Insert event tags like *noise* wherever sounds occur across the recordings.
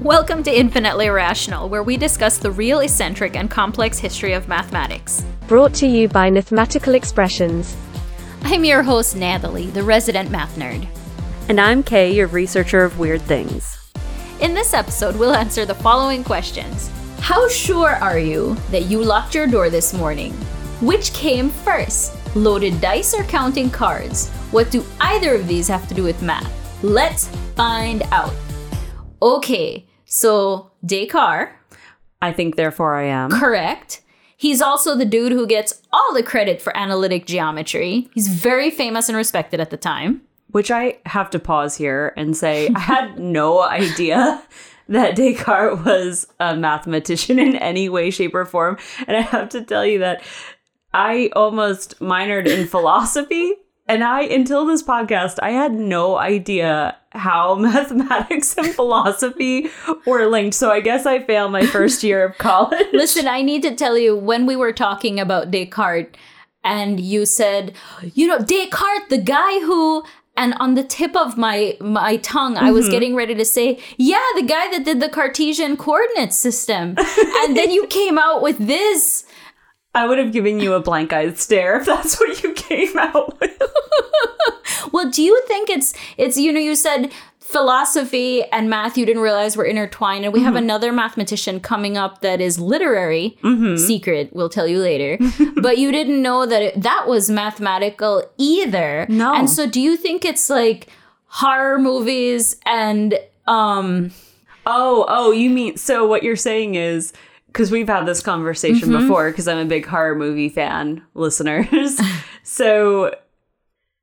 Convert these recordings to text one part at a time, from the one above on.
Welcome to Infinitely Irrational, where we discuss the real, eccentric, and complex history of mathematics. Brought to you by Mathematical Expressions. I'm your host, Natalie, the resident math nerd. And I'm Kay, your researcher of weird things. In this episode, we'll answer the following questions How sure are you that you locked your door this morning? Which came first, loaded dice or counting cards? What do either of these have to do with math? Let's find out. Okay, so Descartes, I think, therefore, I am. correct. He's also the dude who gets all the credit for analytic geometry. He's very famous and respected at the time. Which I have to pause here and say I had no idea that Descartes was a mathematician in any way, shape, or form. And I have to tell you that I almost minored in philosophy. And I, until this podcast, I had no idea how *laughs* mathematics and philosophy were linked. So I guess I failed my first year of college. *laughs* Listen, I need to tell you when we were talking about Descartes, and you said, you know, Descartes, the guy who. And on the tip of my my tongue, I was mm-hmm. getting ready to say, "Yeah, the guy that did the Cartesian coordinate system." *laughs* and then you came out with this. I would have given you a blank eyed stare if that's what you came out with. *laughs* Well, do you think it's it's you know you said philosophy and math you didn't realize were intertwined and we have another mathematician coming up that is literary secret we'll tell you later *laughs* but you didn't know that it, that was mathematical either No. and so do you think it's like horror movies and um Oh, oh, you mean so what you're saying is because we've had this conversation mm-hmm. before because I'm a big horror movie fan, listeners. *laughs* so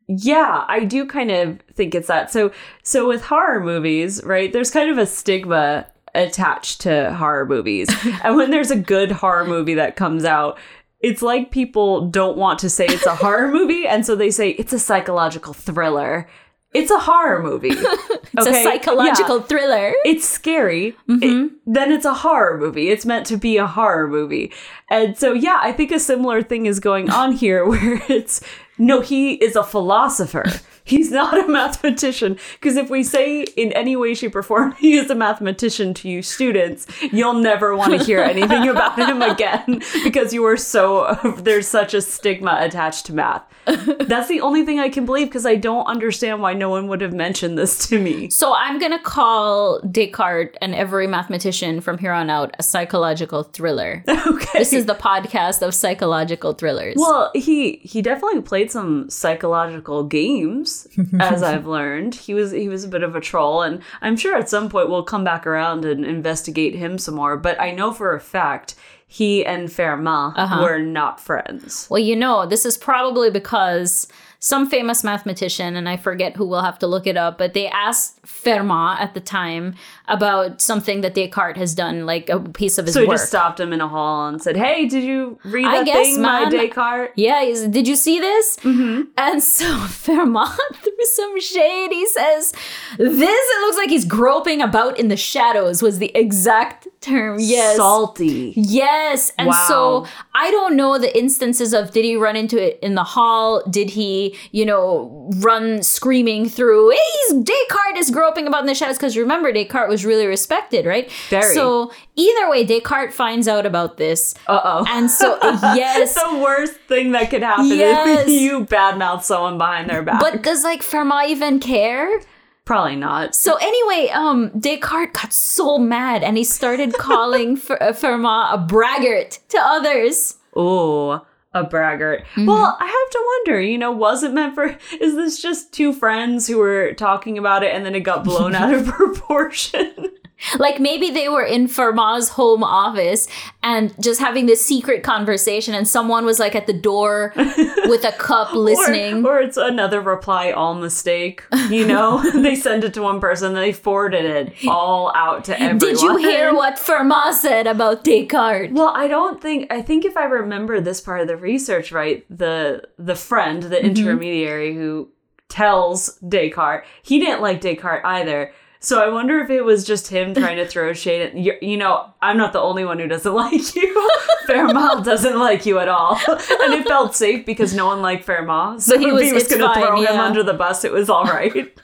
yeah, I do kind of think it's that. So so with horror movies, right? There's kind of a stigma attached to horror movies. *laughs* and when there's a good horror movie that comes out, it's like people don't want to say it's a horror movie and so they say it's a psychological thriller. It's a horror movie. *laughs* it's a psychological thriller it's scary, it- mm-hmm. then it's a horror movie. It's meant to be a horror movie. And so, yeah, I think a similar thing is going on here *laughs* where it's no, he is a philosopher. He's not a *laughs* mathematician. Because if we say in any way, shape, or form *laughs* he is a mathematician to you students, you'll never want to hear anything *laughs* about him again because you are so, there's such a stigma attached to math. That's the only thing I can believe because I don't understand why no one would have mentioned this to me. so i'm gonna call descartes and every mathematician from here on out a psychological thriller Okay. this is the podcast of psychological thrillers Well, he he definitely played some psychological games, *laughs* as I've learned. He was he was a bit of a troll, and I'm sure at some point we'll come back around and investigate him some more. But I know for a fact he and Fermat uh-huh. were not friends. Well, you know, this is probably because some famous mathematician, and I forget who will have to look it up, but they asked Fermat at the time about something that Descartes has done, like a piece of his work. So he work. just stopped him in a hall and said, "Hey, did you read I that guess, thing by man. Descartes?" yeah, he's, did you see this? Mm-hmm. And *laughs* so Fermat *laughs* through some shade. He says, This, it looks like he's groping about in the shadows, was the exact term. Yes. Salty. Yes. And Wow. so I don't know the instances of did he run into it in the hall? Did he, you know, run screaming through, hey, Descartes is groping about in the shadows? Because remember, Descartes was really respected, right? Very. So either way, Descartes finds out about this. Uh oh. And so, *laughs* yes. the worst thing that could happen Yes. is *laughs* you badmouth someone behind their back. But does like Fermat even care? Probably not. So anyway, um, Descartes got so mad and he started *laughs* calling uh, Fermat a braggart to others. Oh, a braggart. Mm-hmm. Well, I have to wonder, you know, was it meant for is this just two friends who were talking about it and then it got blown *laughs* out of proportion? *laughs* Like maybe they were in Fermat's home office and just having this secret conversation, and someone was like at the door *laughs* with a cup listening. Or, or it's another reply all mistake. You know, *laughs* *laughs* they send it to one person, they forwarded it all out to everyone. Did you hear what Fermat said about Descartes? Well, I don't think I think if I remember this part of the research right, the the friend, the mm-hmm. intermediary who tells Descartes, he didn't like Descartes either. So I wonder if it was just him trying to throw shade at you. You know, I'm not the only one who doesn't *laughs* like you. Fermat doesn't like you at all, and it felt safe because no one liked Fermat. So he was- he was going to throw fine, him under the bus, it was all right.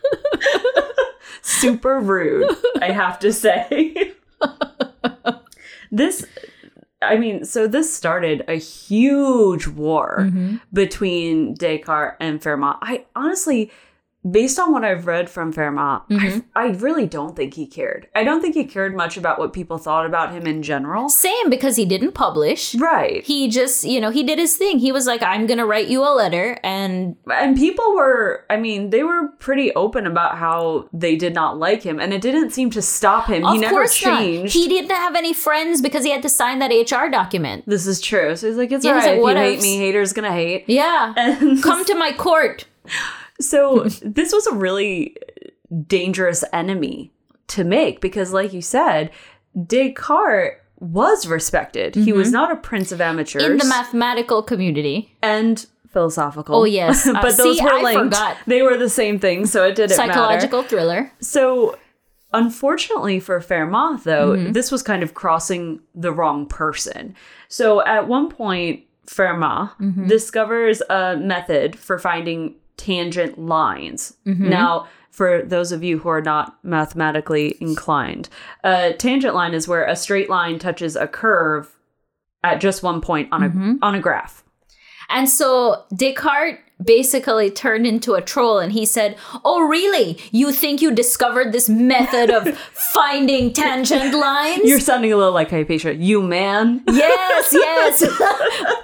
*laughs* super rude, I have to say. this I mean, so this started a huge war Mm-hmm. between Descartes and Fermat. I honestly, based on what I've read from Fermat, Mm-hmm. I, I really don't think he cared. I don't think he cared much about what people thought about him in general. Same because he didn't publish. Right. He just, you know, he did his thing. He was like, I'm going to write you a letter. And and people were, I mean, they were pretty open about how they did not like him, and it didn't seem to stop him. of he never changed. not. He didn't have any friends because he had to sign that HR document. this is true. So he's like, it's Yeah, alright. like, if you hate me, haters gonna hate. Yeah. *laughs* And Come to my court. So *laughs* this was a really dangerous enemy to make because, like you said, Descartes was respected. He was not a prince of amateurs Mm-hmm. In the mathematical community. and philosophical. Oh, yes. *laughs* Uh, but those see, were linked. They were the same thing, so it didn't matter. Psychological thriller. So, unfortunately for Fermat, though, Mm-hmm. this was kind of crossing the wrong person. So, at one point, Fermat Mm-hmm. discovers a method for finding tangent lines. Mm-hmm. Now, for those of you who are not mathematically inclined, a tangent line is where a straight line touches a curve at just one point on a Mm-hmm. on a graph. And so Descartes basically turned into a troll and he said, Oh, really? You think you discovered this method of *laughs* finding tangent lines? You're sounding a little like Hypatia. You man. yes, yes.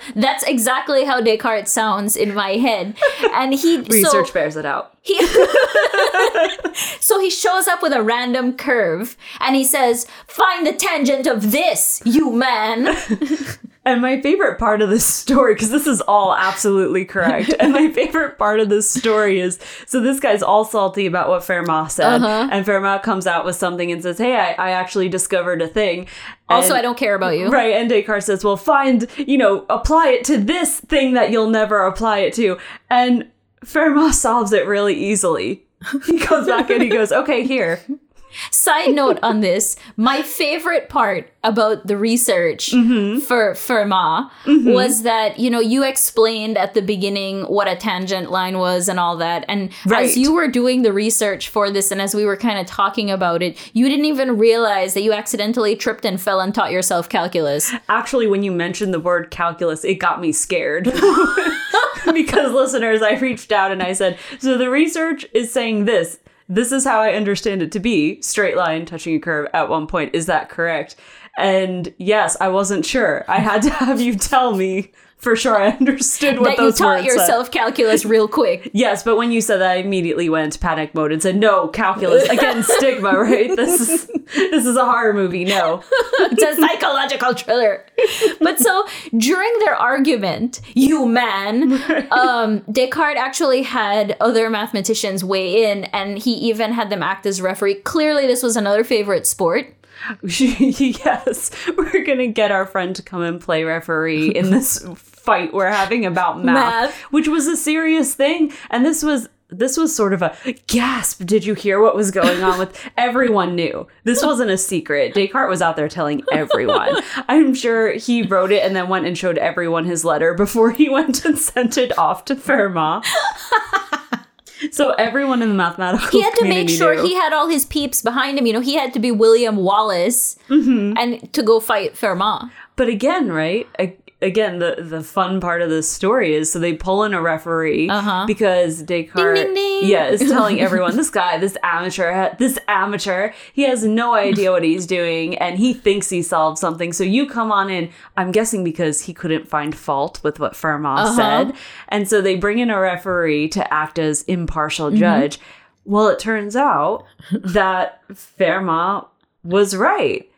*laughs* That's exactly how Descartes sounds in my head. And he Research so bears it out. he *laughs* So he shows up with a random curve and he says, "Find the tangent of this, you man." And my favorite part of this story, because this is all absolutely correct, and my *laughs* favorite part of this story is so this guy's all salty about what Fermat said, Uh-huh. and Fermat comes out with something and says, "Hey, I, I actually discovered a thing." Also, And- I don't care about you. Right, and Descartes says, "Well, find you know, apply it to this thing that you'll never apply it to," and Fermat solves it really easily. He goes back and he goes, "Okay, here." *laughs* Side note on this, my favorite part about the research Mm-hmm. for Fermat was that, you know, you explained at the beginning what a tangent line was and all that. And Right. as you were doing the research for this and as we were kind of talking about it, you didn't even realize that you accidentally tripped and fell and taught yourself calculus. Actually, when you mentioned the word calculus, it got me scared. *laughs* *laughs* because listeners, I reached out and I said, so the research is saying this. This is how I understand it to be straight line touching a curve at one point. Is that correct? And yes, I wasn't sure. I had to have you tell me for sure I understood what that you those taught words said. yourself calculus real quick. Yes, but when you said that, I immediately went into panic mode and said, "No, calculus again, *laughs* stigma, right? This is this is a horror movie. No, *laughs* it's a psychological thriller. But so during their argument, you man, um, Descartes actually had other mathematicians weigh in, and he even had them act as referee. Clearly, this was another favorite sport. *laughs* yes, we're gonna get our friend to come and play referee in this fight we're having about math, Math. which was a serious thing. And this was this was sort of a gasp. Did you hear what was going on with *laughs* everyone knew? This wasn't a secret. Descartes was out there telling everyone. *laughs* I'm sure he wrote it and then went and showed everyone his letter before he went and sent it off to Fermat. So everyone in the mathematical He had to make sure knew. he had all his peeps behind him. You know, he had to be William Wallace mm-hmm. and to go fight Fermat. But again, right? Again, the the fun part of this story is so they pull in a referee Uh-huh. because Descartes, Ding, ding, ding. yeah, is telling *laughs* everyone this guy, this amateur, this amateur, he has no idea what he's doing, and he thinks he solved something. So you come on in. I'm guessing because he couldn't find fault with what Fermat Uh-huh. said, and so they bring in a referee to act as impartial Mm-hmm. judge. Well, it turns out that Fermat was right.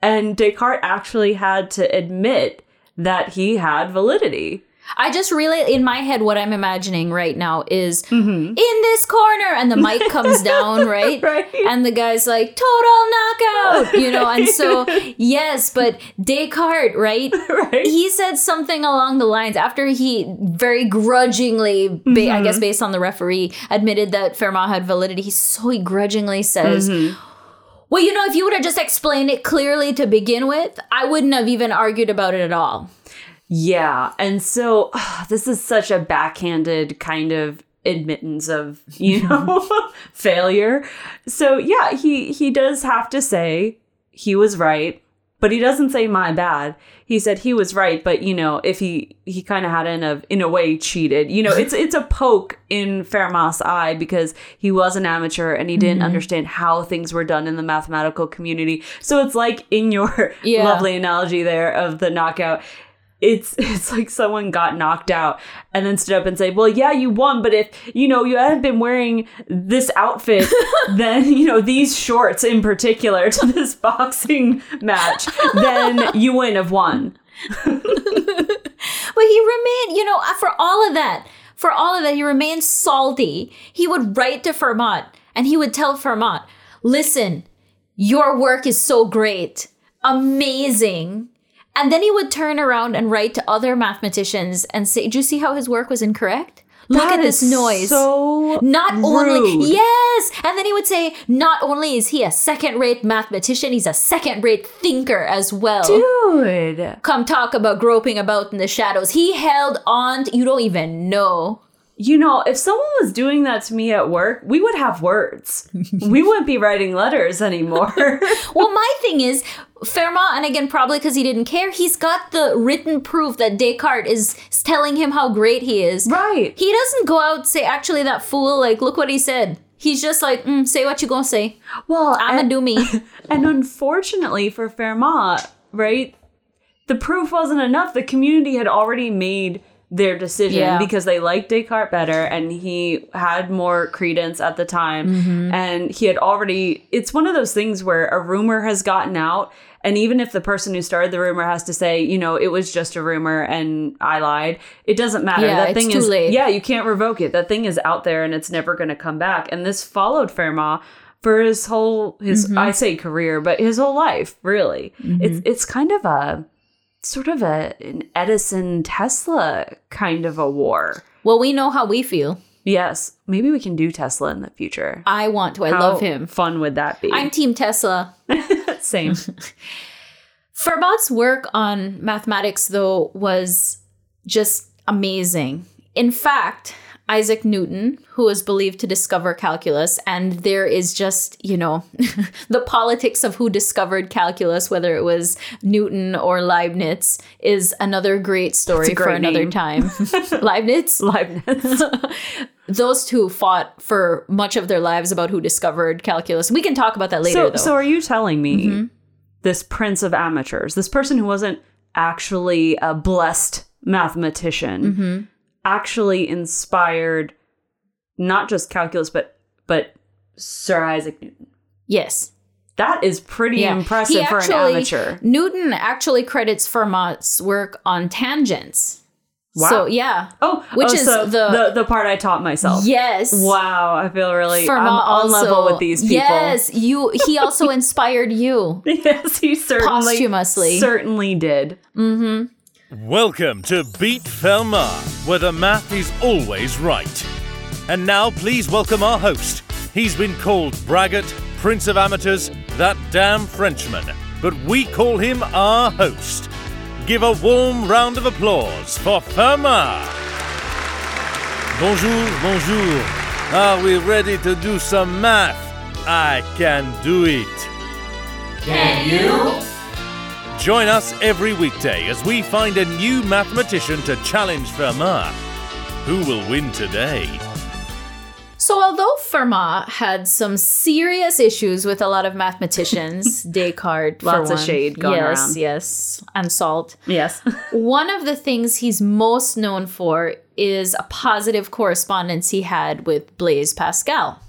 And Descartes actually had to admit that he had validity. I just really, in my head, what I'm imagining right now is mm-hmm. in this corner, and the mic comes *laughs* down, right? *laughs* Right. And the guy's like, total knockout, *laughs* you know? And so, yes, but Descartes, right? Right. He said something along the lines after he very grudgingly, ba- I guess mm-hmm. based on the referee, admitted that Fermat had validity. He so he grudgingly says, mm-hmm. Well, you know, if you would have just explained it clearly to begin with, I wouldn't have even argued about it at all. Yeah. And so *sighs* this is such a backhanded kind of admittance of you know *laughs* failure so yeah he he does have to say he was right but he doesn't say my bad he said he was right but you know if he he kind of had in a in a way cheated you know it's it's a poke in Fermat's eye because he was an amateur and he didn't Mm-hmm. understand how things were done in the mathematical community so it's like in your Yeah. *laughs* lovely analogy there of the knockout it's *laughs* it's like someone got knocked out and then stood up and said, "Well, yeah, you won, but if you know you hadn't been wearing this outfit, *laughs* then you know these shorts in particular to this *laughs* boxing match, then you wouldn't have won." But he remained, you know, for all of that, for all of that, he remained salty. He would write to Fermat and he would tell Fermat, listen, your work is so great, amazing. And then he would turn around and write to other mathematicians and say, Do you see how his work was incorrect? Look That at this is noise. So not only rude. yes and then he would say not only is he a second rate mathematician he's a second rate thinker as well dude. come talk about groping about in the shadows he held on to, you don't even know You know, if someone was doing that to me at work, we would have words. we *laughs* wouldn't be writing letters anymore. *laughs* well my thing is Fermat, and again, probably because he didn't care, he's got the written proof that Descartes is telling him how great he is. right. He doesn't go out say, actually, that fool, like, look what he said. He's just like, mm, say what you gonna say. Well, I'm gonna do me. *laughs* And unfortunately for Fermat, right, the proof wasn't enough. The community had already made their decision Yeah. because they liked Descartes better and he had more credence at the time. Mm-hmm. And he had already, it's one of those things where a rumor has gotten out. And even if the person who started the rumor has to say, you know, it was just a rumor and I lied, it doesn't matter. Yeah, that it's thing too is, late. yeah, you can't revoke it. That thing is out there and it's never going to come back. And this followed Fermat for his whole his Mm-hmm. I say career, but his whole life, really. It's it's kind of a sort of a an Edison Tesla kind of a war. well, we know how we feel. Yes, maybe we can do Tesla in the future. I want to. I How love him. Fun would that be? I'm Team Tesla. *laughs* Same. *laughs* Fermat's work on mathematics, though, was just amazing. In fact, Isaac Newton, who is believed to discover calculus, and there is just, you know, *laughs* the politics of who discovered calculus, whether it was Newton or Leibniz, is another great story a for great another time. *laughs* Leibniz? Leibniz. *laughs* Those two fought for much of their lives about who discovered calculus. We can talk about that later, so though. so are you telling me Mm-hmm. this prince of amateurs, this person who wasn't actually a blessed mathematician, Mm-hmm. Actually inspired not just calculus but but Sir Isaac Newton. yes. That is pretty Yeah. impressive He for actually- an amateur. Newton actually credits Fermat's work on tangents. Wow. So yeah. Oh, Which oh, is so the- the the part I taught myself. Yes. Wow, I feel really Fermat I'm on also, level with these people. Yes, you. He also *laughs* inspired you. Yes, he certainly Posthumously. certainly did. Mm-hmm. Welcome to Beat Fermat, where the math is always right. And now, please welcome our host. He's been called Braggart, Prince of Amateurs, that damn Frenchman, but we call him our host. Give a warm round of applause for Fermat. Bonjour, bonjour. Are we ready to do some math? I can do it. Join us every weekday as we find a new mathematician to challenge Fermat. Who will win today? So although Fermat had some serious issues with a lot of mathematicians, *laughs* Descartes, Lots of shade going yes, around. yes, and salt. Yes. *laughs* One of the things he's most known for is a positive correspondence he had with Blaise Pascal.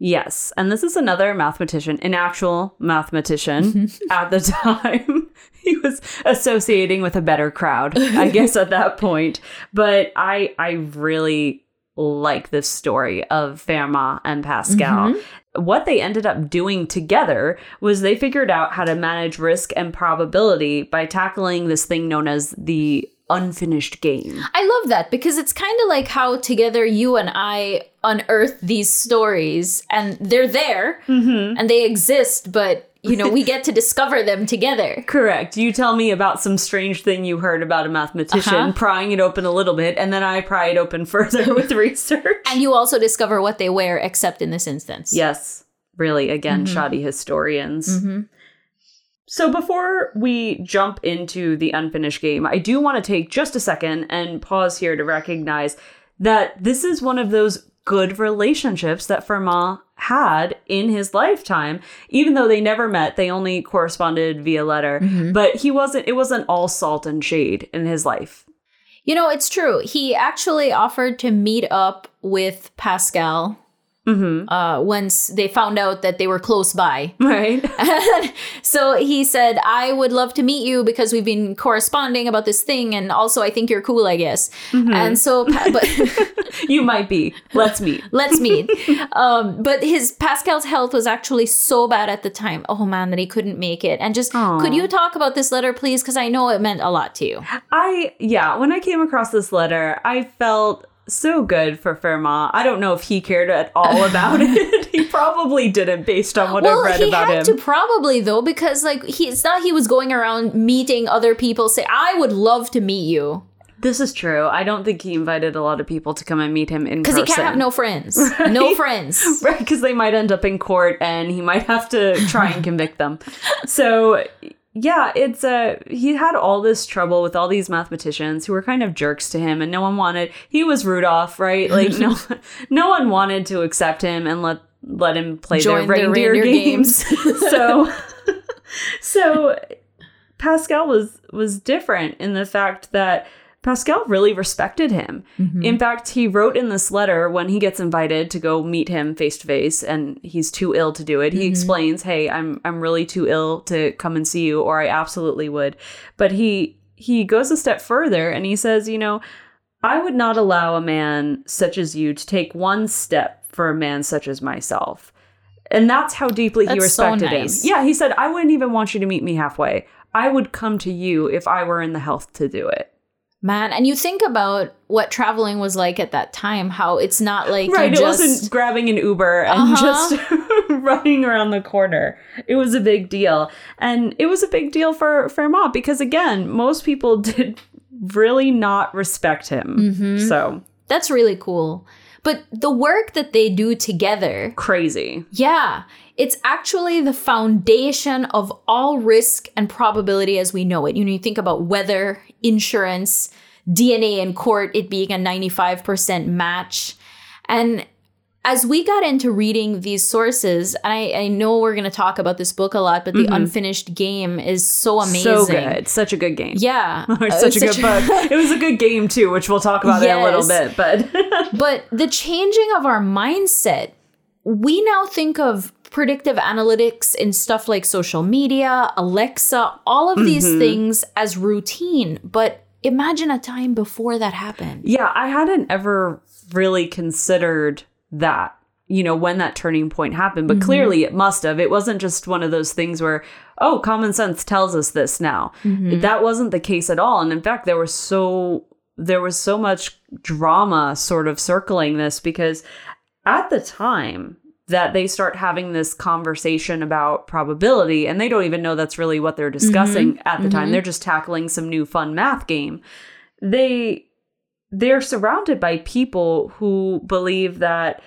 Yes, and this is another mathematician, an actual mathematician *laughs* at the time. *laughs* He was associating with a better crowd, I *laughs* guess, at that point. But I, I really like this story of Fermat and Pascal. Mm-hmm. What they ended up doing together was they figured out how to manage risk and probability by tackling this thing known as the unfinished game. I love that because it's kind of like how together you and I unearth these stories and they're there mm-hmm. and they exist, but you know, we get to discover them together. *laughs* Correct. You tell me about some strange thing you heard about a mathematician, Uh-huh. prying it open a little bit, and then I pry it open *laughs* further with *laughs* research. And you also discover what they wear, except in this instance. Yes, really, again, shoddy historians. So before we jump into the unfinished game, I do want to take just a second and pause here to recognize that this is one of those good relationships that Fermat had in his lifetime. Even though they never met they only corresponded via letter. Mm-hmm. But he wasn't it wasn't all salt and shade in his life. You know, it's true. He actually offered to meet up with Pascal uh, once they found out that they were close by. *laughs* right *laughs* so he said, I would love to meet you because we've been corresponding about this thing. And also, I think you're cool, I guess. And so, *laughs* but you might be let's meet let's meet. Um, but his Pascal's health was actually so bad at the time. Oh man, that he couldn't make it. And just, Aw. could you talk about this letter, please? Because I know it meant a lot to you. I yeah, when I came across this letter, I felt so good for Fermat. I don't know if he cared at all *laughs* about it. he probably didn't based on what well, I've read he about had him. to probably though, because like he, it's not he was going around meeting other people. Say, I would love to meet you This is true. I don't think he invited a lot of people to come and meet him in because he can't have no friends, *laughs* no friends. *laughs* Right, because they might end up in court and he might have to try and convict them. So, yeah, it's uh he had all this trouble with all these mathematicians who were kind of jerks to him and no one wanted he was Rudolph, right? Like no *laughs* *laughs* no one wanted to accept him and let let him play Join their reindeer, reindeer games. *laughs* so so Pascal was was different in the fact that Pascal really respected him. Mm-hmm. In fact, he wrote in this letter when he gets invited to go meet him face to face and he's too ill to do it. He mm-hmm. explains, "Hey, I'm I'm really too ill to come and see you or I absolutely would." But he he goes a step further and he says, "You know, I would not allow a man such as you to take one step for a man such as myself." And that's how deeply he That's so respected nice. him. Yeah, he said, I wouldn't even want you to meet me halfway. I would come to you if I were in the health to do it. Man, and you think about what traveling was like at that time, how it's not like Right, it just wasn't grabbing an Uber and Uh-huh. just *laughs* running around the corner. It was a big deal. And it was a big deal for Fermat because, again, most people *laughs* did really not respect him. Mm-hmm. So that's really cool. But the work that they do together, crazy. yeah, it's actually the foundation of all risk and probability as we know it. You know, you think about weather, insurance, DNA in court, it being a 95% match. And as we got into reading these sources, I, I know we're going to talk about this book a lot, but the unfinished game is so amazing. Mm-hmm. So good. Such a good game. Yeah. *laughs* It's such a good book. It was a good game too, which we'll talk about in a little bit. But But the changing of our mindset, we now think of predictive analytics in stuff like social media, Alexa, all of these Mm-hmm. things as routine. But imagine a time before that happened. Yeah, I hadn't ever really considered that, you know, when that turning point happened, but clearly it must have. It wasn't just one of those things where, oh, common sense tells us this now. That wasn't the case at all. And in fact, there was so there was so much drama sort of circling this because at the time that they start having this conversation about probability and they don't even know that's really what they're mm-hmm. discussing at the time mm-hmm. they're just tackling some new fun math game they they're surrounded by people who believe that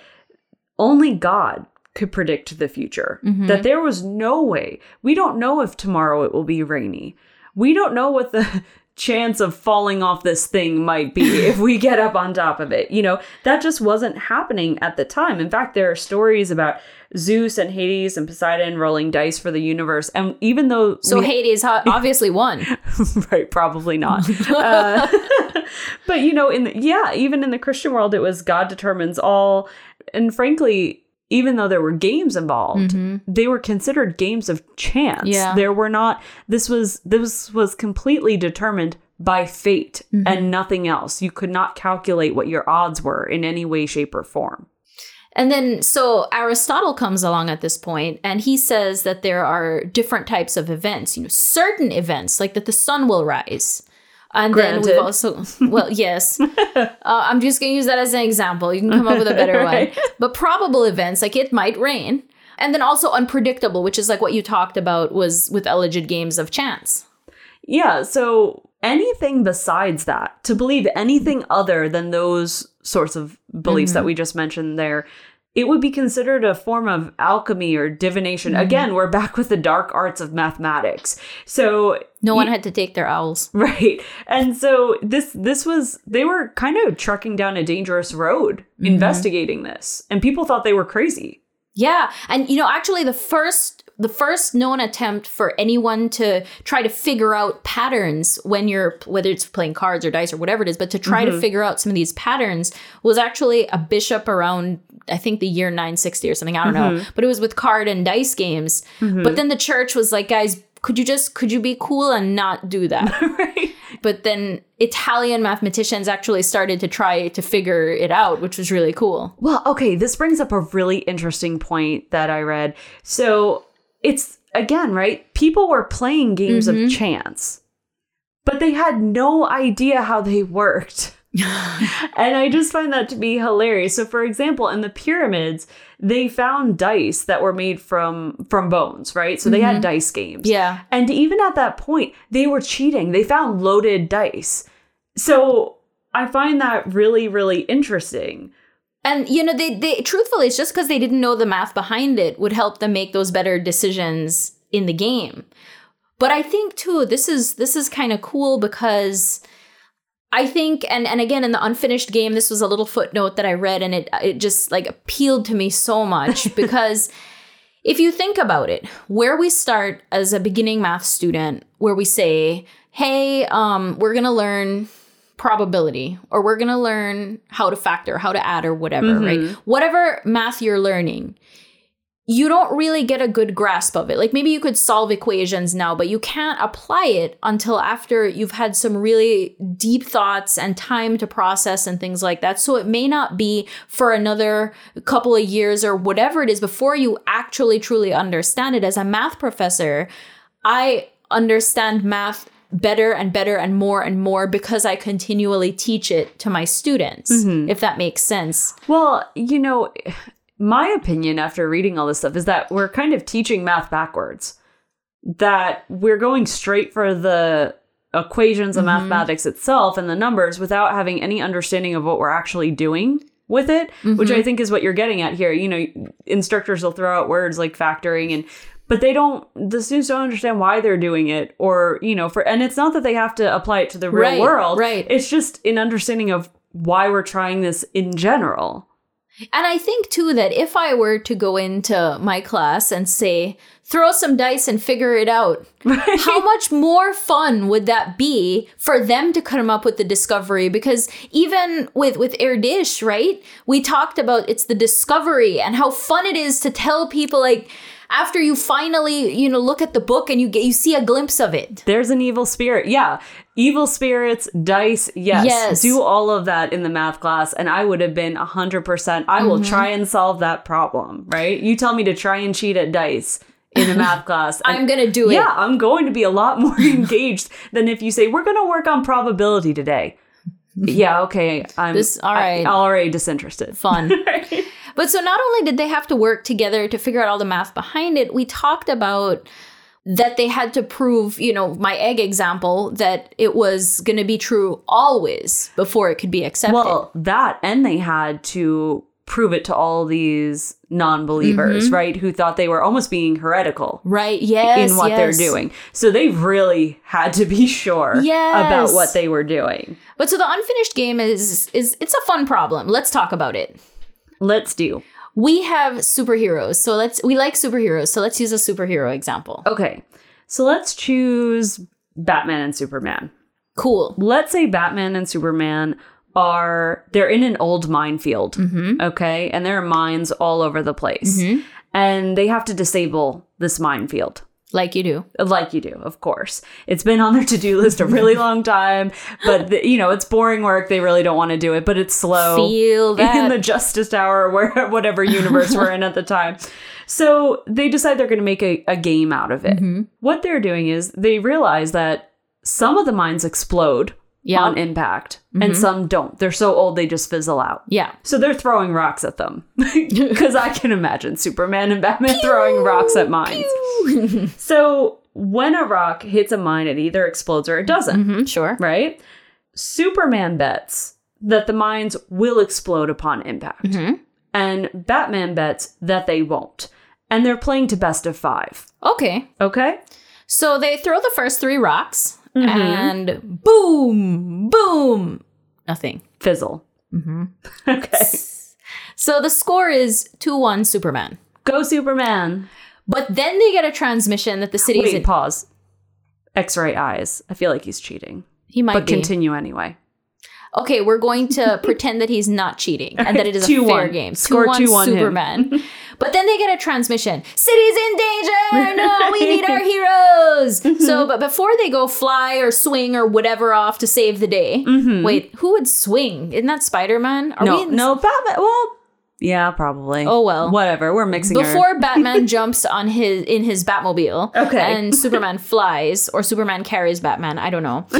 only God could predict the future. Mm-hmm. That there was no way. We don't know if tomorrow it will be rainy. We don't know what the chance of falling off this thing might be *laughs* if we get up on top of it. You know, that just wasn't happening at the time. In fact, there are stories about Zeus and Hades and Poseidon rolling dice for the universe. And even though So we- Hades *laughs* obviously won. *laughs* right probably not uh, but you know in the, yeah even in the christian world it was god determines all and frankly even though there were games involved they were considered games of chance Mm-hmm. Yeah. there were not this was this was completely determined by fate Mm-hmm. and nothing else you could not calculate what your odds were in any way shape or form And then, so Aristotle comes along at this point, and he says that there are different types of events. You know, certain events, like that the sun will rise. And then we've also, well, yes. *laughs* uh, I'm just going to use that as an example. You can come up with a *laughs* better Right. one. But probable events, like it might rain. And then also unpredictable, which is like what you talked about was with alleged games of chance. Yeah, so anything besides that, to believe anything other than those sorts of beliefs that we just mentioned there, it would be considered a form of alchemy or divination. Mm-hmm. Again, we're back with the dark arts of mathematics. So No one had to take their owls. *laughs* Right. And so this this was they were kind of trucking down a dangerous road mm-hmm. investigating this. And people thought they were crazy. Yeah, and you know, actually, the first the first known attempt for anyone to try to figure out patterns when you're whether it's playing cards or dice or whatever it is, but to try to mm-hmm. figure out some of these patterns was actually a bishop around I think the year 960 or something. I don't know, mm-hmm. but it was with card and dice games. Mm-hmm. But then the church was like, guys. Could you just could you be cool and not do that? *laughs* right. but then Italian mathematicians actually started to try to figure it out, which was really cool. Well, okay, this brings up a really interesting point that I read. So it's again, right? People were playing games of mm-hmm. chance, but they had no idea how they worked. *laughs* and I just find that to be hilarious. So for example, in the pyramids, they found dice that were made from from bones, right? So they had mm-hmm. dice games. Yeah. And even at that point, they were cheating. They found loaded dice. So I find that really really interesting. And you know, they they truthfully, it's just because they didn't know the math behind it would help them make those better decisions in the game. But I think too, this is this is kind of cool because I think, and and again in the unfinished game, this was a little footnote that I read, and it it just like appealed to me so much *laughs* because if you think about it, where we start as a beginning math student, where we say, "Hey, um, we're gonna learn probability, or we're gonna learn how to factor, how to add, or whatever, right? Whatever math you're learning." You don't really get a good grasp of it. Like maybe you could solve equations now, but you can't apply it until after you've had some really deep thoughts and time to process and things like that. So it may not be for another couple of years or whatever it is before you actually truly understand it. As a math professor, I understand math better and better and more and more because I continually teach it to my students, mm-hmm. if that makes sense. Well, you know, my opinion after reading all this stuff is that we're kind of teaching math backwards. That we're going straight for the equations of mm-hmm. mathematics itself and the numbers without having any understanding of what we're actually doing with it, which I mm-hmm. think is what you're getting at here. You know, instructors will throw out words like factoring and but they don't the students don't understand why they're doing it or, you know, for and it's not that they have to apply it to the real Right, world. right. It's just an understanding of why we're trying this in general. And I think too that if I were to go into my class and say, throw some dice and figure it out, *laughs* how much more fun would that be for them to come up with the discovery? Because even with with Erdős, right? We talked about it's the discovery and how fun it is to tell people like after you finally, you know, look at the book and you get you see a glimpse of it. There's an evil spirit. Yeah. Evil spirits, dice, yes. Yes. Do all of that in the math class. And I would have been 100%. I will Mm-hmm. try and solve that problem, right? You tell me to try and cheat at dice in a math *laughs* class. I'm gonna do it. Yeah, I'm going to be a lot *laughs* more engaged than if you say, we're going to work on probability today. *laughs* Yeah, okay. I'm This- all right. I, already disinterested. fun. But so not only did they have to work together to figure out all the math behind it, we talked about that they had to prove, you know, my egg example that it was going to be true always before it could be accepted. Well, that and they had to prove it to all these non-believers, mm-hmm. right? Who thought they were almost being heretical right? Yes. in what yes. they're doing. So they really had to be *laughs* sure Yes. about what they were doing. But so the unfinished game is is it's a fun problem. Let's talk about it. Let's do. We have superheroes. So let's we like superheroes. So let's use a superhero example. Okay. So let's choose Batman and Superman. Cool. Let's say Batman and Superman are they're in an old minefield. Mm-hmm. Okay? And there are mines all over the place. Mm-hmm. And they have to disable this minefield. Like you do. like you do, of course. It's been on their to-do list a really *laughs* long time, but the, you know, it's boring work. They really don't want to do it, but it's slow. Feel that. in the Justice Tower, *laughs* where whatever universe we're in at the time. So they decide they're going to make a, a game out of it. Mm-hmm. What they're doing is they realize that some of the mines explode Yeah. on impact, and some don't. They're so old they just fizzle out. Yeah. So they're throwing rocks at them. *laughs* Because I can imagine Superman and Batman throwing rocks at mines. *laughs* *laughs* so when a rock hits a mine, it either explodes or it doesn't, hmm sure. right? Superman bets that the mines will explode upon impact. And Batman bets that they won't. And they're playing to best of five. Okay. Okay? So they throw the first three rocks Mm-hmm. and boom, boom, nothing. Fizzle. Mm-hmm. *laughs* Okay. So the score is 2 1 Superman. Go Superman. But then they get a transmission that the city is Wait, in. pause. X ray eyes. I feel like he's cheating. He might But be. continue anyway. Okay, we're going to *laughs* pretend that he's not cheating and that it is a *laughs* 2-1. fair game. Score 2-1 2-1 him. Superman. But then they get a transmission. City's in danger! No, we need our heroes! *laughs* Mm-hmm. so, but before they go fly or swing or whatever off to save the day, mm-hmm. wait, who would swing? Isn't that Spider Man? no, no, Batman. Well, yeah, probably. Oh, well. whatever. We're mixing. our- Before *laughs* Batman jumps on his in his Batmobile, Okay. and Superman flies, or Superman carries Batman, I don't know. *laughs*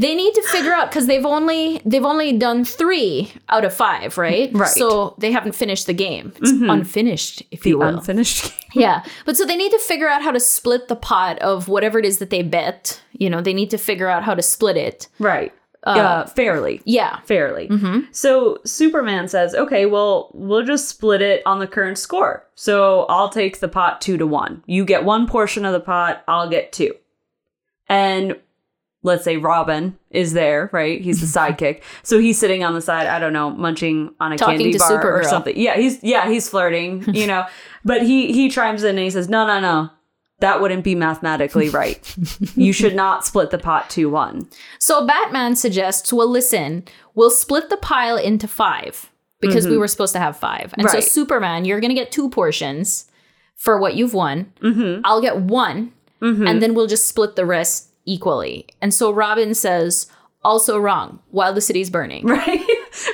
they need to figure out because they've only they've only done three out of five, right? Right. Mm-hmm. So they haven't finished the game. It's unfinished, if you the will. unfinished. game. *laughs* yeah, but so they need to figure out how to split the pot of whatever it is that they bet. You know, they need to figure out how to split it. right. Uh, fairly. Yeah. Fairly. So Superman says, "Okay, well, we'll just split it on the current score. So I'll take the pot two to one. You get one portion of the pot. I'll get two. And let's say Robin is there, right? He's the *laughs* sidekick. So he's sitting on the side, I don't know, munching on a Talking candy bar or something. Yeah, he's yeah, he's flirting, *laughs* you know. but he he chimes in and he says, "No, no, no. That wouldn't be mathematically *laughs* right. you should not split the pot 2-1." So Batman suggests, well, listen, we'll split the pile into five because we mm-hmm. were supposed to have five. And so Superman, you're going to get two portions for what you've won. Mm-hmm. I'll get one, mm-hmm. and then we'll just split the rest equally. And so Robin says, also wrong, while the city's burning. *laughs* right?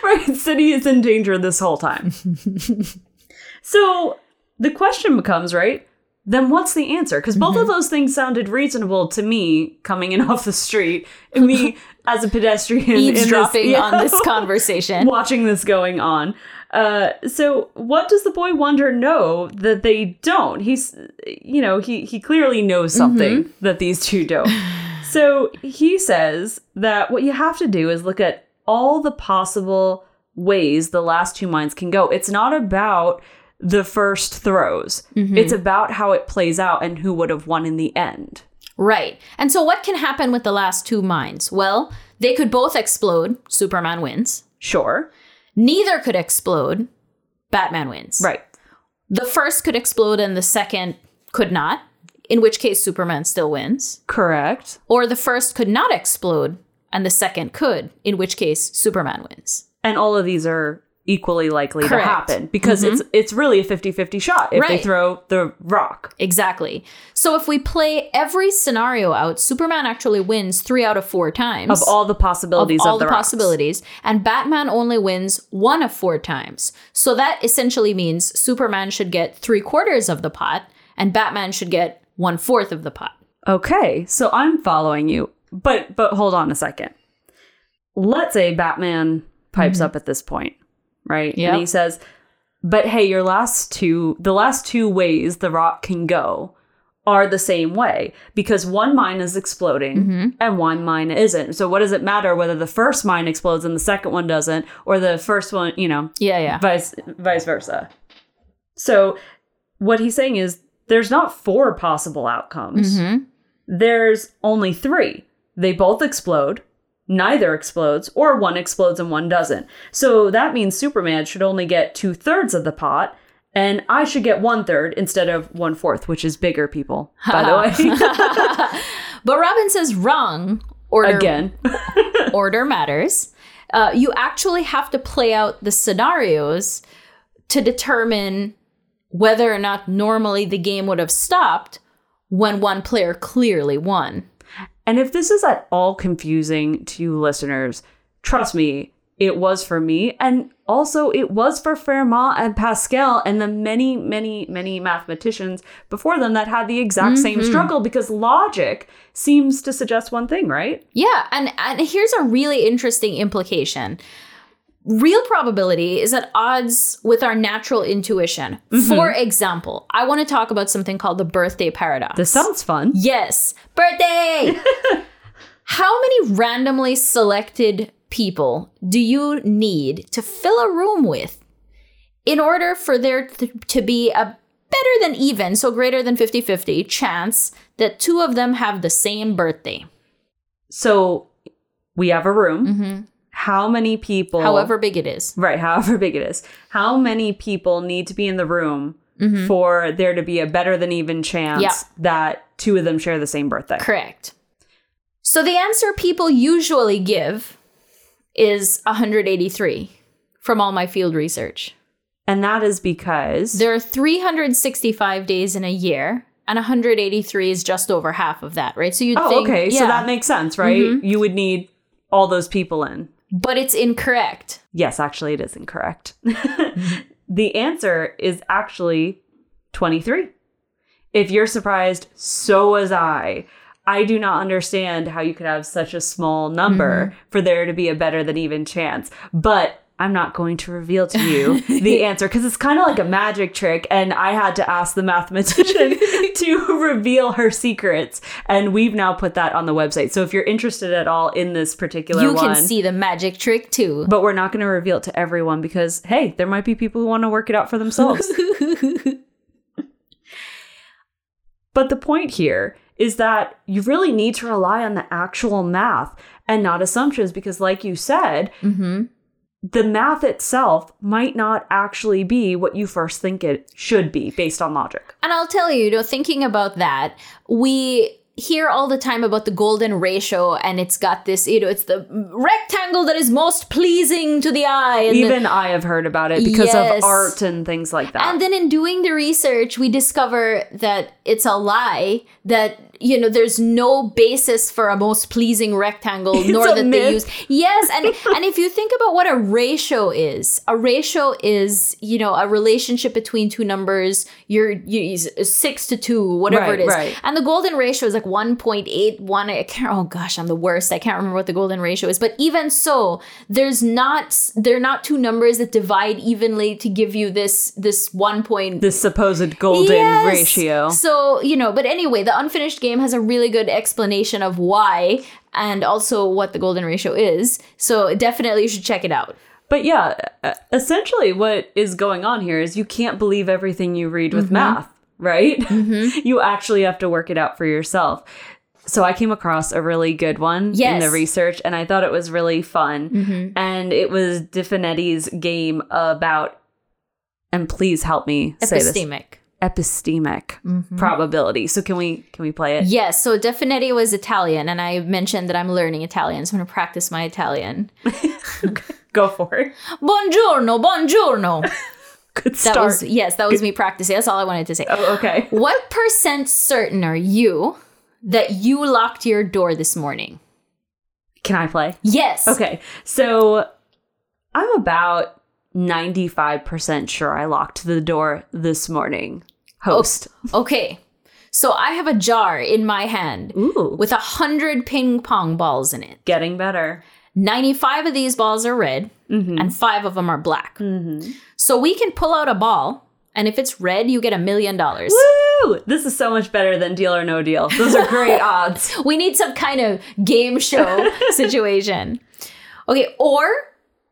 right. City is in danger this whole time. *laughs* so the question becomes, right? Then what's the answer? Because both Mm-hmm. of those things sounded reasonable to me coming in *laughs* off the street, and me as a pedestrian in this- Eavesdropping yeah, on this conversation. watching this going on. Uh, so what does the boy wonder know that they don't? He's, you know, he he clearly knows something Mm-hmm. that these two don't. *sighs* so he says that what you have to do is look at all the possible ways the last two minds can go. It's not about the first throws. Mm-hmm. It's about how it plays out and who would have won in the end. Right. And so what can happen with the last two minds? Well, they could both explode. Superman wins. Sure. Neither could explode. Batman wins. Right. The first could explode and the second could not, in which case Superman still wins. Correct. Or the first could not explode and the second could, in which case Superman wins. and all of these are equally likely Correct. to happen because mm-hmm. it's it's really a 50-50 shot if they Right. throw the rock. Exactly. So if we play every scenario out, Superman actually wins three out of four times. Of all the possibilities of, all the, rocks. possibilities, and Batman only wins one of four times. So that essentially means Superman should get three quarters of the pot, and Batman should get one fourth of the pot. Okay, so I'm following you. But but hold on a second. Let's say Batman pipes mm-hmm. up at this point, right? And he says, "But hey, your last two, the last two ways the rock can go are the same way because one mine is exploding Mm-hmm. and one mine isn't. So what does it matter whether the first mine explodes and the second one doesn't or the first one, you know, Yeah, yeah. vice vice versa. So what he's saying is there's not four possible outcomes. Mm-hmm. There's only three. They both explode, neither explodes, or one explodes and one doesn't. So that means Superman should only get two thirds of the pot, and I should get one third instead of one fourth, which is bigger, people, by the way. *laughs* But Robin says wrong. Order Again. *laughs* order matters. Uh, you actually have to play out the scenarios to determine whether or not normally the game would have stopped when one player clearly won. And if this is at all confusing to you listeners, trust me, it was for me. And also, it was for Fermat and Pascal and the many, many, many mathematicians before them that had the exact same mm-hmm. struggle because logic seems to suggest one thing, right? Yeah, and, and here's a really interesting implication. Real probability is at odds with our natural intuition. Mm-hmm. For example, I want to talk about something called the birthday paradox. This sounds fun. Yes, birthday! *laughs* How many randomly selected people do you need to fill a room with in order for there th- to be a better than even, so greater than 50 50 chance that two of them have the same birthday? So we have a room. Mm-hmm. How many people? However big it is. Right, however big it is. How many people need to be in the room for there to be a better than even chance that two of them share the same birthday? Correct. So the answer people usually give is 183 from all my field research. And that is because There are 365 days in a year, and 183 is just over half of that, right? So you'd Oh, think, okay. So yeah, Mm-hmm. that makes sense, right? You would need all those people in. But it's incorrect. Yes, actually, it is incorrect. *laughs* the answer is actually 23. If you're surprised, so was I. I do not understand how you could have such a small number mm-hmm. for there to be a better than even chance. But I'm not going to reveal to you *laughs* the answer because it's kind of like a magic trick. And I had to ask the mathematician *laughs* to reveal her secrets. And we've now put that on the website. So if you're interested at all in this particular You one, can see the magic trick too. but we're not going to reveal it to everyone because hey there might be people who want to work it out for themselves *laughs* but the point here is that you really need to rely on the actual math and not assumptions because like you said mm-hmm. The math itself might not actually be what you first think it should be based on logic And I'll tell you, you know, thinking about that, we hear all the time about the golden ratio, and it's got this, you know, it's the rectangle that is most pleasing to the eye. And the- even i have heard about it because Yes. of art and things like that And then in doing the research, we discover that it's a lie, that, you know, there's no basis for a most pleasing rectangle, nor a that myth. they use. Yes. And, *laughs* and if you think about what a ratio is, a ratio is, you know, a relationship between two numbers, you're, you six to two, whatever Right, it is. right. And the golden ratio is like 1.81. I can't, oh gosh, I'm the worst. I can't remember what the golden ratio is. But even so, there's not, they're not two numbers that divide evenly to give you this, this one point. this supposed golden Yes! ratio So, you know, but anyway, the unfinished game has a really good explanation of why and also what the golden ratio is. So definitely you should check it out. But yeah, uh, essentially what is going on here is you can't believe everything you read with mm-hmm. math, right? Mm-hmm. *laughs* you actually have to work it out for yourself. So I came across a really good one in the research and I thought it was really fun. Mm-hmm. And it was de Finetti's game about and please help me say this. Epistemic. Epistemic probability. So can we can we play it? Yes, so de Finetti was Italian, and I mentioned that I'm learning Italian, so I'm going to practice my Italian. *laughs* Go for it. Buongiorno, buongiorno. *laughs* Good That start. was yes, that was me practicing. That's all I wanted to say. oh, okay. *laughs* What percent certain are you that you locked your door this morning? Can I play? Yes. Okay, so I'm about 95% sure I locked the door this morning. Host. Oh, okay. So I have a jar in my hand Ooh. with a hundred ping pong balls in it. Getting better. 95 of these balls are red mm-hmm. and five of them are black. Mm-hmm. So we can pull out a ball, and if it's red, you get a million dollars. Woo! This is so much better than Deal or No Deal. Those are great *laughs* odds. We need some kind of game show *laughs* situation. Okay, or,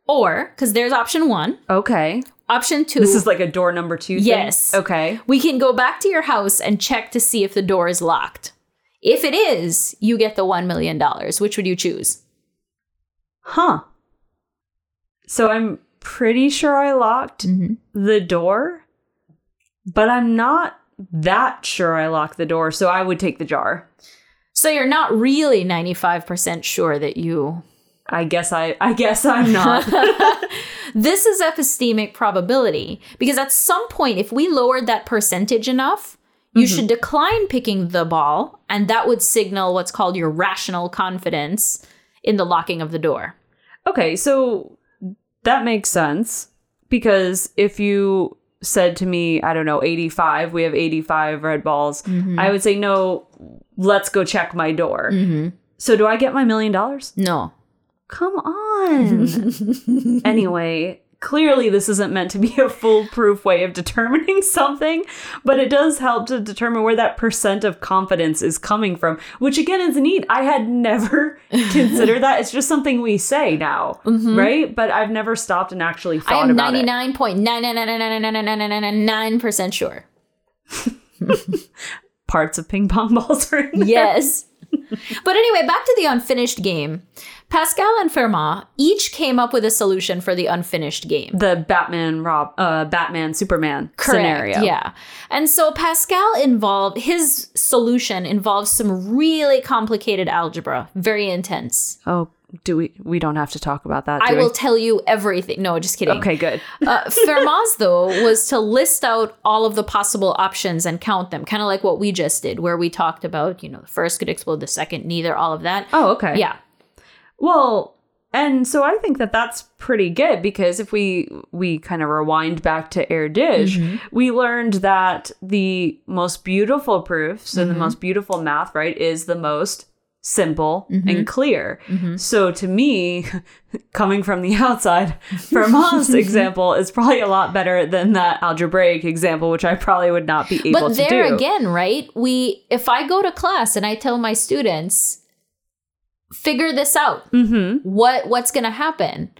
or, because there's option one, Okay. option two. This is like a door number two thing? Yes. Okay. we can go back to your house and check to see if the door is locked. If it is, you get the $1 million. Which would you choose? Huh. So I'm pretty sure I locked mm-hmm. the door, but I'm not that sure I locked the door, so I would take the jar. So you're not really 95% sure that you. I guess I I guess I'm not. *laughs* This is epistemic probability because at some point, if we lowered that percentage enough, you mm-hmm. should decline picking the ball, and that would signal what's called your rational confidence in the locking of the door. okay, so that makes sense because if you said to me, I don't know, 85, we have 85 red balls, mm-hmm. I would say, no, let's go check my door. Mm-hmm. So do I get my million dollars? No. Come on. anyway, clearly this isn't meant to be a foolproof way of determining something, but it does help to determine where that percent of confidence is coming from, which again is neat. I had never considered that. It's just something we say now, right? But I've never stopped and actually Mm-hmm. I thought am about it. 99.9999999% sure. Parts of ping pong balls are in there. Yes. But anyway, back to the unfinished game. Pascal and Fermat each came up with a solution for the unfinished game. The Batman Rob uh Batman Superman scenario. Yeah. And so Pascal involved his solution involves some really complicated algebra, very intense. Oh, do we we don't have to talk about that, I we? will tell you everything. No, just kidding. Okay, good. uh, Fermat's though was to list out all of the possible options and count them, kind of like what we just did, where we talked about, you know, the first could explode, the second neither, all of that. Oh, okay. Yeah. Well, and so I think that that's pretty good because if we we kind of rewind back to Erdős, we learned that the most beautiful proofs and the most beautiful math, right, is the most simple and clear. So to me, *laughs* coming from the outside, *laughs* Fermat's example is probably a lot better than that algebraic example, which I probably would not be able But to do. But there again, right? We if I go to class and I tell my students, figure this out. Mm-hmm. What what's gonna happen?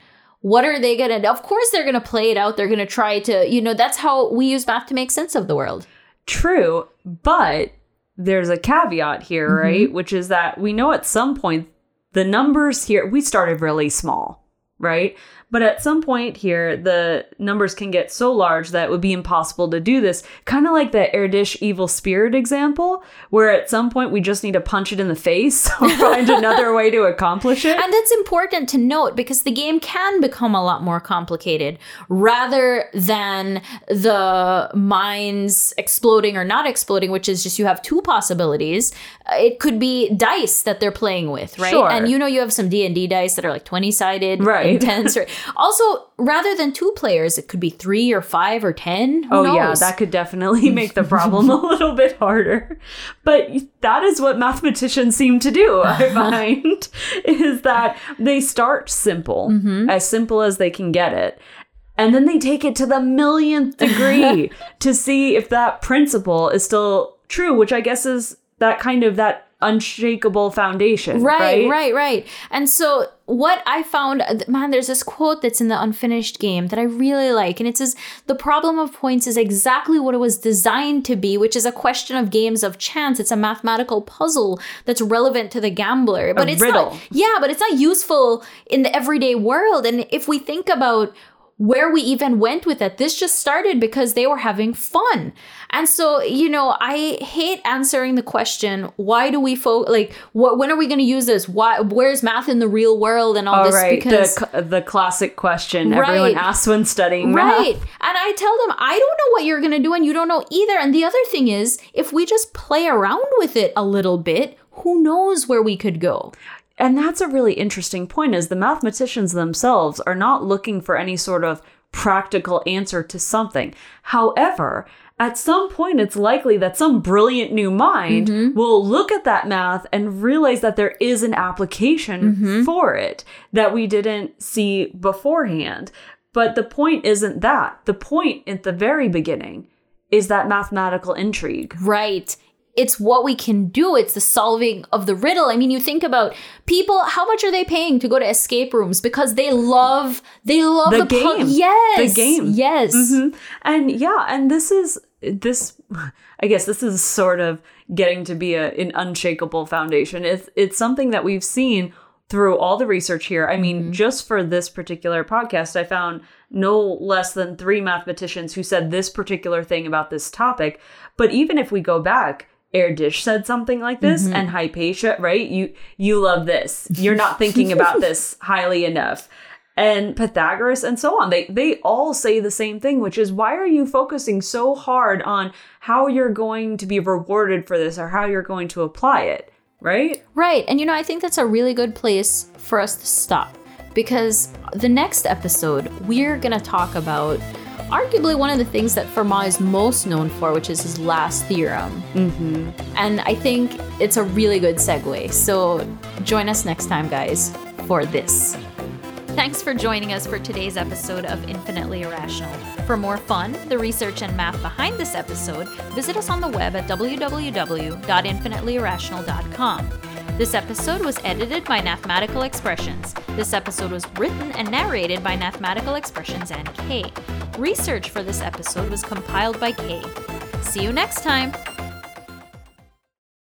What are they gonna? Of course, they're gonna play it out. They're gonna try to, you know, that's how we use math to make sense of the world. True, but there's a caveat here, Mm-hmm. right? Which is that we know at some point the numbers here, we started really small, right? But at some point here, the numbers can get so large that it would be impossible to do this. Kind of like the Erdős evil spirit example, where at some point we just need to punch it in the face *laughs* or find another way to accomplish it. And that's important to note because the game can become a lot more complicated rather than the mines exploding or not exploding, which is just you have two possibilities. Uh, It could be dice that they're playing with, right? Sure. And you know you have some D&D dice that are like 20 sided, Right. intense. Or, also, rather than two players, it could be three or five or 10. Who Oh yeah, that could definitely *laughs* make the problem a *laughs* little bit harder. But that is what mathematicians seem to do, I *laughs* find, is that they start simple, mm-hmm. as simple as they can get it. And then they take it to the millionth degree to see if that principle is still true, which I guess is that kind of that unshakable foundation. Right, Right, right, right. And so what I found, man, there's this quote that's in the unfinished game that I really like, and it says the problem of points is exactly what it was designed to be, which is a question of games of chance. It's a mathematical puzzle that's relevant to the gambler, but it's riddle. not. Yeah, but it's not useful in the everyday world. And if we think about where we even went with it. This just started because they were having fun. And so, you know, I hate answering the question, why do we fo- like what when are we going to use this? Why where's math in the real world and all All this right, because the, the classic question everyone asks when studying math. Right. And I tell them, I don't know what you're going to do, and you don't know either. And the other thing is, if we just play around with it a little bit, who knows where we could go? And that's a really interesting point is the mathematicians themselves are not looking for any sort of practical answer to something. However, at some point it's likely that some brilliant new mind mm-hmm. will look at that math and realize that there is an application mm-hmm. for it that we didn't see beforehand. But the point isn't that. The point at the very beginning is that mathematical intrigue. Right. It's what we can do. It's the solving of the riddle. I mean, you think about people, how much are they paying to go to escape rooms? Because they love, they love The the, game. yes. The game. Yes. Mhm. And yeah, and this is this *laughs* I guess this is sort of getting to be a, an unshakable foundation. It's it's something that we've seen through all the research here. I mean, just for this particular podcast, I found no less than three mathematicians who said this particular thing about this topic. But even if we go back, Erdős said something like this, mm-hmm. and Hypatia, right? You you love this. You're not thinking about this *laughs* highly enough and Pythagoras and so on. They they all say the same thing, which is why are you focusing so hard on how you're going to be rewarded for this or how you're going to apply it, right? Right. And you know, I think that's a really good place for us to stop because the next episode, we're going to talk about arguably one of the things that Fermat is most known for, which is his last theorem. Mm-hmm. And I think it's a really good segue. So join us next time, guys, for this. Thanks for joining us for today's episode of Infinitely Irrational. For more fun, the research and math behind this episode, visit us on the web at www.infinitelyirrational.com. This episode was edited by Mathematical Expressions. This episode was written and narrated by Mathematical Expressions and Kay. Research for this episode was compiled by Kay. See you next time!